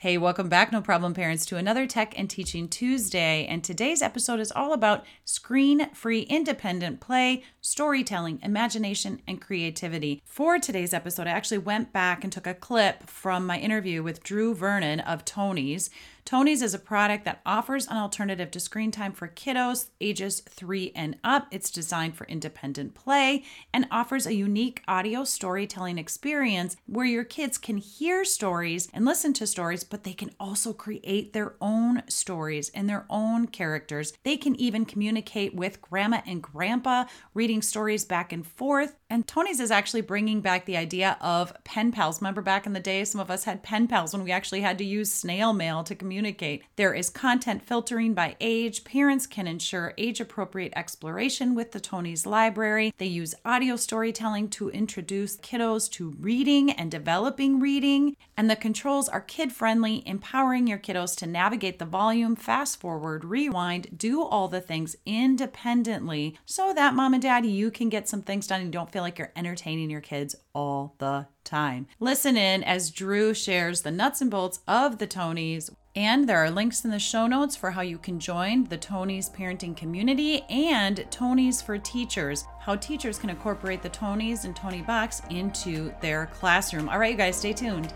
Hey, welcome back, No Problem Parents, to another Tech and Teaching Tuesday. And today's episode is all about screen free independent play, storytelling, imagination, and creativity. For today's episode, I actually went back and took a clip from my interview with Drew Vernon of Tonies. Tonies is a product that offers an alternative to screen time for kiddos ages three and up. It's designed for independent play and offers a unique audio storytelling experience where your kids can hear stories and listen to stories, but they can also create their own stories and their own characters. They can even communicate with grandma and grandpa, reading stories back and forth. And Tonies is actually bringing back the idea of pen pals. Remember back in the day, some of us had pen pals when we actually had to use snail mail to communicate. There is content filtering by age. Parents can ensure age appropriate exploration with the Tonies Library. They use audio storytelling to introduce kiddos to reading and developing reading. And the controls are kid friendly, empowering your kiddos to navigate the volume, fast forward, rewind, do all the things independently so that mom and dad, you can get some things done and don't feel like you're entertaining your kids all the time. Listen in as Drew shares the nuts and bolts of the Tonies. And there are links in the show notes for how you can join the Tonies parenting community and Tonies for teachers, how teachers can incorporate the Tonies and Tony Toniebox into their classroom. All right, you guys, stay tuned.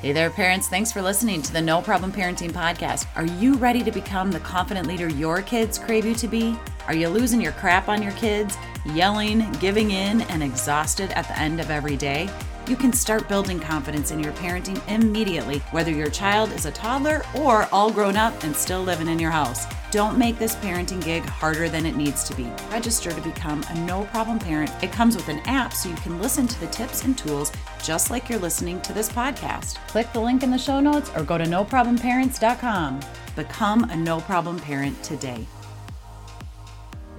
Hey there, parents. Thanks for listening to the No Problem Parenting Podcast. Are you ready to become the confident leader your kids crave you to be? Are you losing your crap on your kids, yelling, giving in, and exhausted at the end of every day? You can start building confidence in your parenting immediately, whether your child is a toddler or all grown up and still living in your house. Don't make this parenting gig harder than it needs to be. Register to become a no problem parent. It comes with an app so you can listen to the tips and tools just like you're listening to this podcast. Click the link in the show notes or go to noproblemparents.com. Become a no problem parent today.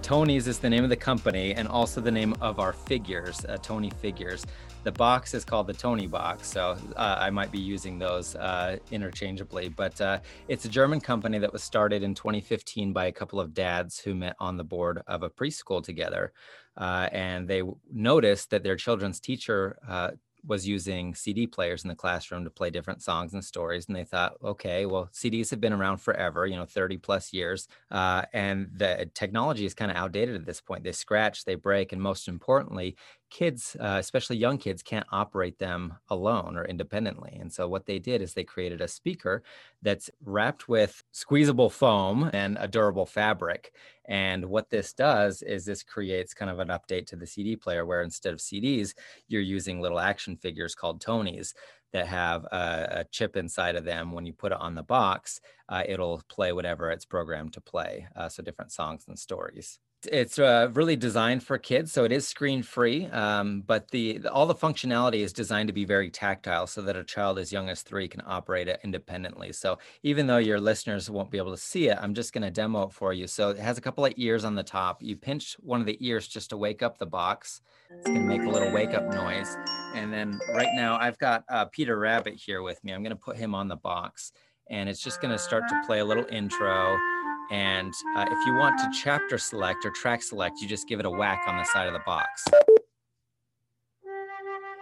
Tonies is the name of the company and also the name of our figures, uh, Tony figures. The box is called the Toniebox, so uh, I might be using those uh, interchangeably. But uh, it's a German company that was started in 2015 by a couple of dads who met on the board of a preschool together. Uh, and they noticed that their children's teacher uh, was using CD players in the classroom to play different songs and stories. And they thought, okay, well, CDs have been around forever, you know, 30 plus years. Uh, and the technology is kind of outdated at this point. They scratch, they break, and most importantly, kids, uh, especially young kids, can't operate them alone or independently. And so what they did is they created a speaker that's wrapped with squeezable foam and a durable fabric. And what this does is this creates kind of an update to the CD player where instead of CDs, you're using little action figures called Tonies that have a, a chip inside of them. When you put it on the box, uh, it'll play whatever it's programmed to play. Uh, so different songs and stories it's uh, really designed for kids, so it is screen free. Um, but the, the, all the functionality is designed to be very tactile, so that a child as young as three can operate it independently. So even though your listeners won't be able to see it, I'm just going to demo it for you. So it has a couple of ears on the top. You pinch one of the ears just to wake up the box. It's going to make a little wake up noise. And then right now I've got uh, Peter Rabbit here with me. I'm going to put him on the box, and it's just going to start to play a little intro and uh, if you want to chapter select or track select, you just give it a whack on the side of the box.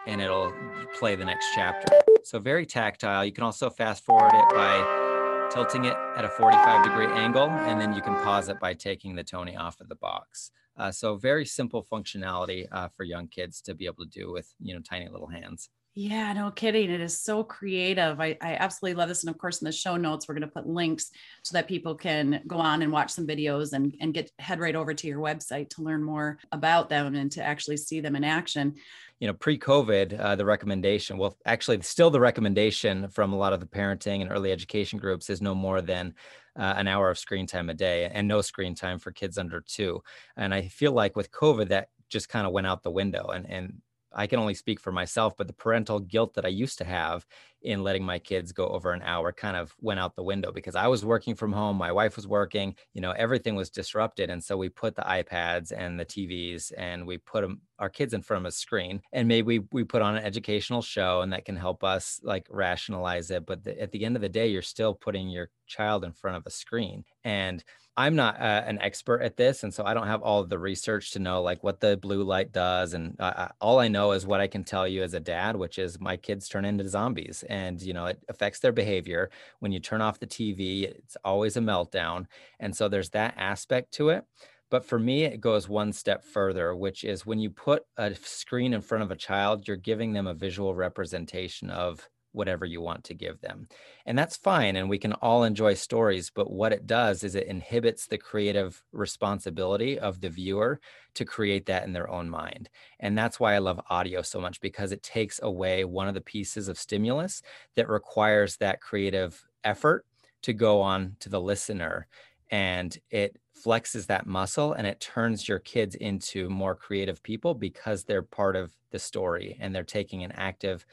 And it'll play the next chapter. So very tactile. You can also fast forward it by tilting it at a 45 degree angle, and then you can pause it by taking the Tony off of the box. Uh, so very simple functionality uh, for young kids to be able to do with you know tiny little hands. Yeah, no kidding. It is so creative. I, I absolutely love this. And of course, in the show notes, we're going to put links so that people can go on and watch some videos and, and get head right over to your website to learn more about them and to actually see them in action. You know, pre COVID, uh, the recommendation, well, actually, still the recommendation from a lot of the parenting and early education groups is no more than uh, an hour of screen time a day and no screen time for kids under two. And I feel like with COVID, that just kind of went out the window and and I can only speak for myself, but the parental guilt that I used to have in letting my kids go over an hour kind of went out the window because I was working from home, my wife was working, you know, everything was disrupted. And so we put the iPads and the TVs and we put them our kids in front of a screen and maybe we, we put on an educational show and that can help us like rationalize it but the, at the end of the day you're still putting your child in front of a screen and I'm not uh, an expert at this, and so I don't have all the research to know like what the blue light does. And uh, all I know is what I can tell you as a dad, which is my kids turn into zombies, and you know it affects their behavior. When you turn off the TV, it's always a meltdown, and so there's that aspect to it. But for me, it goes one step further, which is when you put a screen in front of a child, you're giving them a visual representation of whatever you want to give them. And that's fine. And we can all enjoy stories. But what it does is it inhibits the creative responsibility of the viewer to create that in their own mind. And that's why I love audio so much because it takes away one of the pieces of stimulus that requires that creative effort to go on to the listener. And it flexes that muscle and it turns your kids into more creative people because they're part of the story and they're taking an active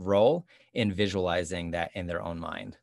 role in visualizing that in their own mind.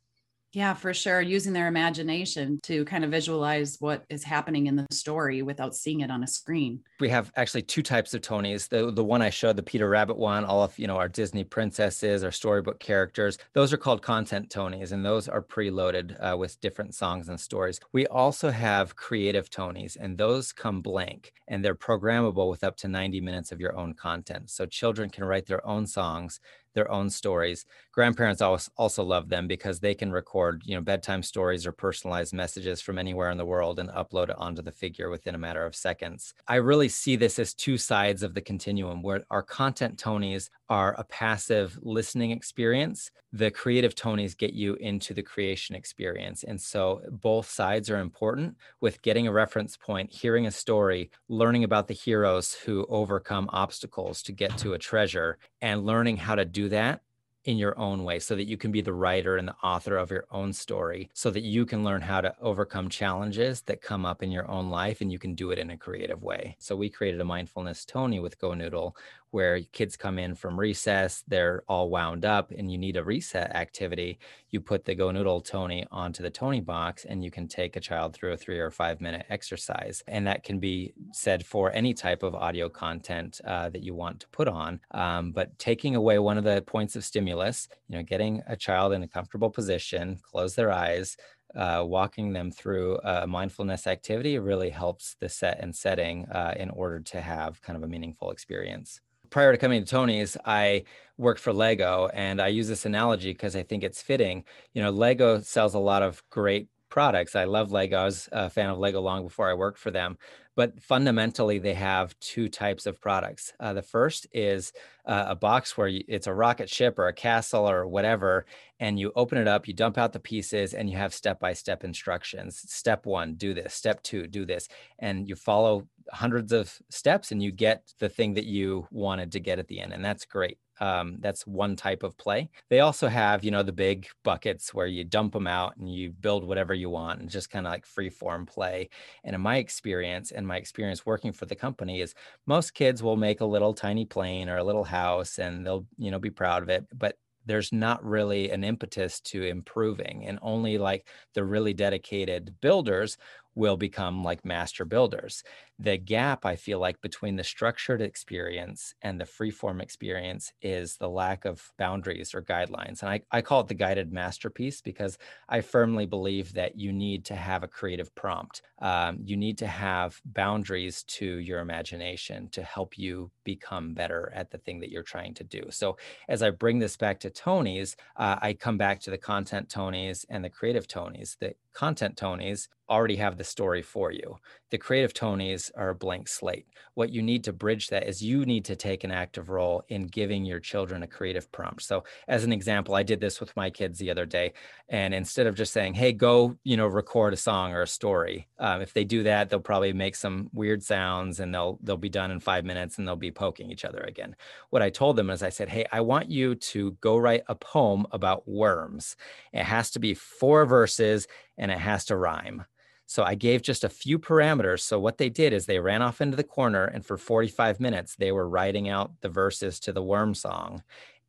Yeah, for sure. Using their imagination to kind of visualize what is happening in the story without seeing it on a screen. We have actually two types of Tonies. The the one I showed, the Peter Rabbit one, all of you know our Disney princesses, our storybook characters. Those are called content Tonies, and those are preloaded uh, with different songs and stories. We also have creative Tonies, and those come blank, and they're programmable with up to 90 minutes of your own content. So children can write their own songs their own stories. Grandparents also love them because they can record, you know, bedtime stories or personalized messages from anywhere in the world and upload it onto the figure within a matter of seconds. I really see this as two sides of the continuum where our content Tonies are a passive listening experience. The creative Tonies get you into the creation experience. And so both sides are important with getting a reference point, hearing a story, learning about the heroes who overcome obstacles to get to a treasure, and learning how to do that in your own way so that you can be the writer and the author of your own story so that you can learn how to overcome challenges that come up in your own life and you can do it in a creative way. So we created a mindfulness Tony with GoNoodle where kids come in from recess, they're all wound up, and you need a reset activity, you put the GoNoodle Tony onto the Toniebox, and you can take a child through a three or five minute exercise. And that can be said for any type of audio content uh, that you want to put on. Um, but taking away one of the points of stimulus, you know, getting a child in a comfortable position, close their eyes, uh, walking them through a mindfulness activity really helps the set and setting uh, in order to have kind of a meaningful experience prior to coming to Tonies, I worked for Lego, and I use this analogy because I think it's fitting. You know, Lego sells a lot of great products. I love Lego. I was a fan of Lego long before I worked for them. But fundamentally, they have two types of products. Uh, the first is uh, a box where you, it's a rocket ship or a castle or whatever, and you open it up, you dump out the pieces, and you have step by step instructions. Step one, do this. Step two, do this. And you follow hundreds of steps and you get the thing that you wanted to get at the end. And that's great. Um, that's one type of play. They also have, you know, the big buckets where you dump them out and you build whatever you want and just kind of like free form play. And in my experience and my experience working for the company is most kids will make a little tiny plane or a little house and they'll, you know, be proud of it. But there's not really an impetus to improving and only like the really dedicated builders will become like master builders. The gap I feel like between the structured experience and the freeform experience is the lack of boundaries or guidelines. And I, I call it the guided masterpiece because I firmly believe that you need to have a creative prompt. Um, you need to have boundaries to your imagination to help you become better at the thing that you're trying to do. So as I bring this back to Tonies, uh, I come back to the content Tonies and the creative Tonies. The content Tonies already have the story for you. The creative Tonies are a blank slate. What you need to bridge that is you need to take an active role in giving your children a creative prompt. So, as an example, I did this with my kids the other day, and instead of just saying, "Hey, go," you know, record a song or a story, um, if they do that, they'll probably make some weird sounds, and they'll they'll be done in five minutes, and they'll be poking each other again. What I told them is, I said, "Hey, I want you to go write a poem about worms. It has to be four verses." And it has to rhyme. So I gave just a few parameters. So what they did is they ran off into the corner and for 45 minutes they were writing out the verses to the worm song.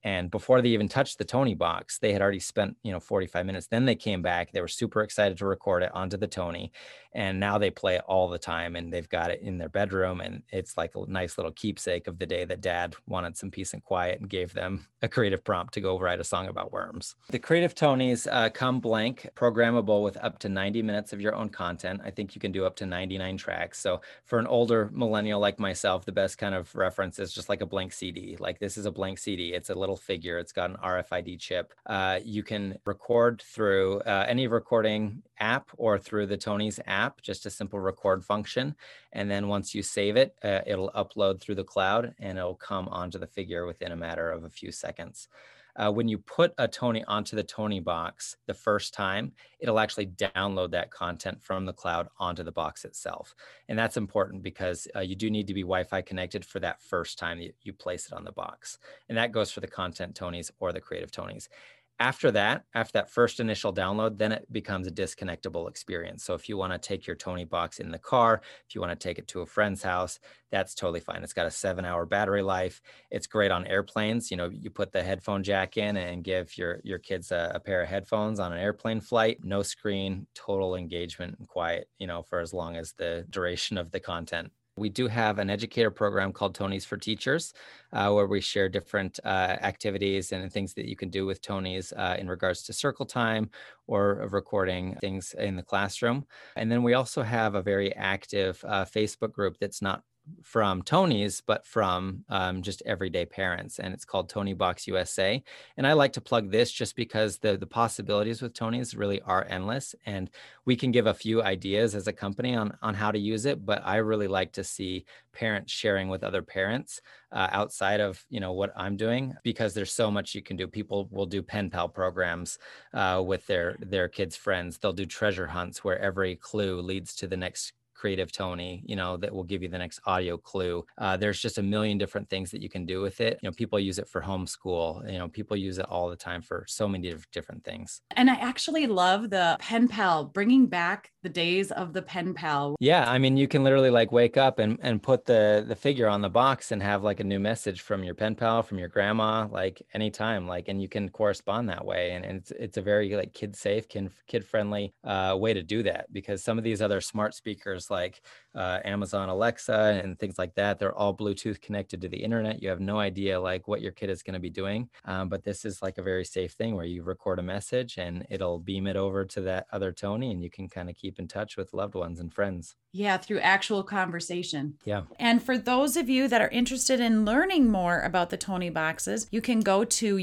And before they even touched the Toniebox they had already spent you know 45 minutes. Then they came back they were super excited to record it onto the tony and now they play it all the time and they've got it in their bedroom and it's like a nice little keepsake of the day that dad wanted some peace and quiet and gave them a creative prompt to go write a song about worms. The creative Tonies uh, come blank programmable with up to 90 minutes of your own content. I think you can do up to 99 tracks. So for an older millennial like myself the best kind of reference is just like a blank cd like this is a blank cd it's a little figure it's got an rfid chip uh, you can record through uh, any recording app or through the Tonies app app, just a simple record function. And then once you save it, uh, it'll upload through the cloud and it'll come onto the figure within a matter of a few seconds. Uh, when you put a Tony onto the Toniebox the first time, it'll actually download that content from the cloud onto the box itself. And that's important because uh, you do need to be Wi Fi connected for that first time you, you place it on the box. And that goes for the content Tonies or the creative Tonies after that, after that first initial download, then it becomes a disconnectable experience. So if you want to take your Toniebox in the car, if you want to take it to a friend's house, that's totally fine. It's got a seven hour battery life. It's great on airplanes. You know, you put the headphone jack in and give your, your kids a, a pair of headphones on an airplane flight, no screen, total engagement and quiet, you know, for as long as the duration of the content we do have an educator program called Tonies for Teachers, uh, where we share different uh, activities and things that you can do with Tonies uh, in regards to circle time or recording things in the classroom. And then we also have a very active uh, Facebook group that's not from Tonies, but from um, just everyday parents, and it's called Toniebox USA. And I like to plug this just because the the possibilities with Tonies really are endless, and we can give a few ideas as a company on on how to use it. But I really like to see parents sharing with other parents uh, outside of you know what I'm doing because there's so much you can do. People will do pen pal programs uh, with their their kids' friends. They'll do treasure hunts where every clue leads to the next creative Tony, you know, that will give you the next audio clue. Uh, there's just a million different things that you can do with it. You know, people use it for homeschool. You know, people use it all the time for so many different things. And I actually love the pen pal, bringing back the days of the pen pal. Yeah, I mean, you can literally like wake up and and put the the figure on the box and have like a new message from your pen pal, from your grandma, like anytime, like, and you can correspond that way. And, and it's it's a very like kid safe, kid kid friendly uh, way to do that because some of these other smart speakers like uh, Amazon Alexa and things like that. They're all Bluetooth connected to the internet. You have no idea like what your kid is going to be doing. Um, but this is like a very safe thing where you record a message and it'll beam it over to that other Tony and you can kind of keep in touch with loved ones and friends. Yeah, through actual conversation. Yeah. And for those of you that are interested in learning more about the Tonieboxes, you can go to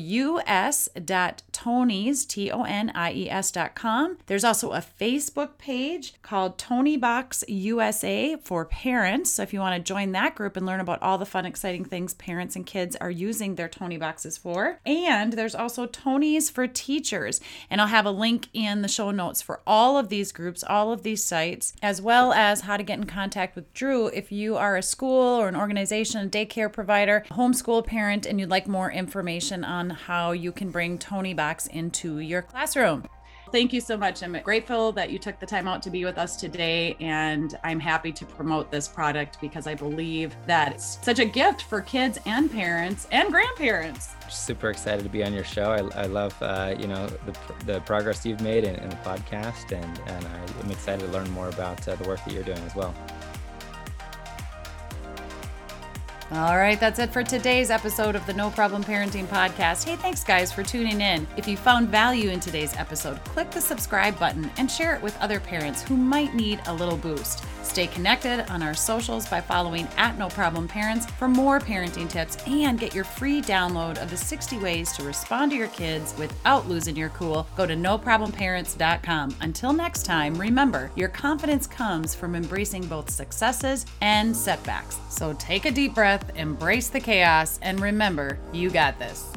us.tonies, T O N I E S.com. There's also a Facebook page called Toniebox USA for parents. So if you want to join that group and learn about all the fun, exciting things parents and kids are using their Tonieboxes for. And there's also Tonies for teachers. And I'll have a link in the show notes for all of these groups, all of these sites, as well as how to get in contact with Drew if you are a school or an organization, a daycare provider, homeschool parent, and you'd like more information on how you can bring Toniebox into your classroom. Thank you so much. I'm grateful that you took the time out to be with us today. And I'm happy to promote this product because I believe that it's such a gift for kids and parents and grandparents. Super excited to be on your show. I, I love, uh, you know, the, the progress you've made in, in the podcast, and, and I'm excited to learn more about uh, the work that you're doing as well. All right, that's it for today's episode of the No Problem Parenting Podcast. Hey, thanks guys for tuning in. If you found value in today's episode, click the subscribe button and share it with other parents who might need a little boost. Stay connected on our socials by following at No Problem Parents for more parenting tips and get your free download of the 60 ways to respond to your kids without losing your cool. Go to noproblemparents.com. Until next time, remember your confidence comes from embracing both successes and setbacks. So take a deep breath breath, embrace the chaos, and remember, you got this.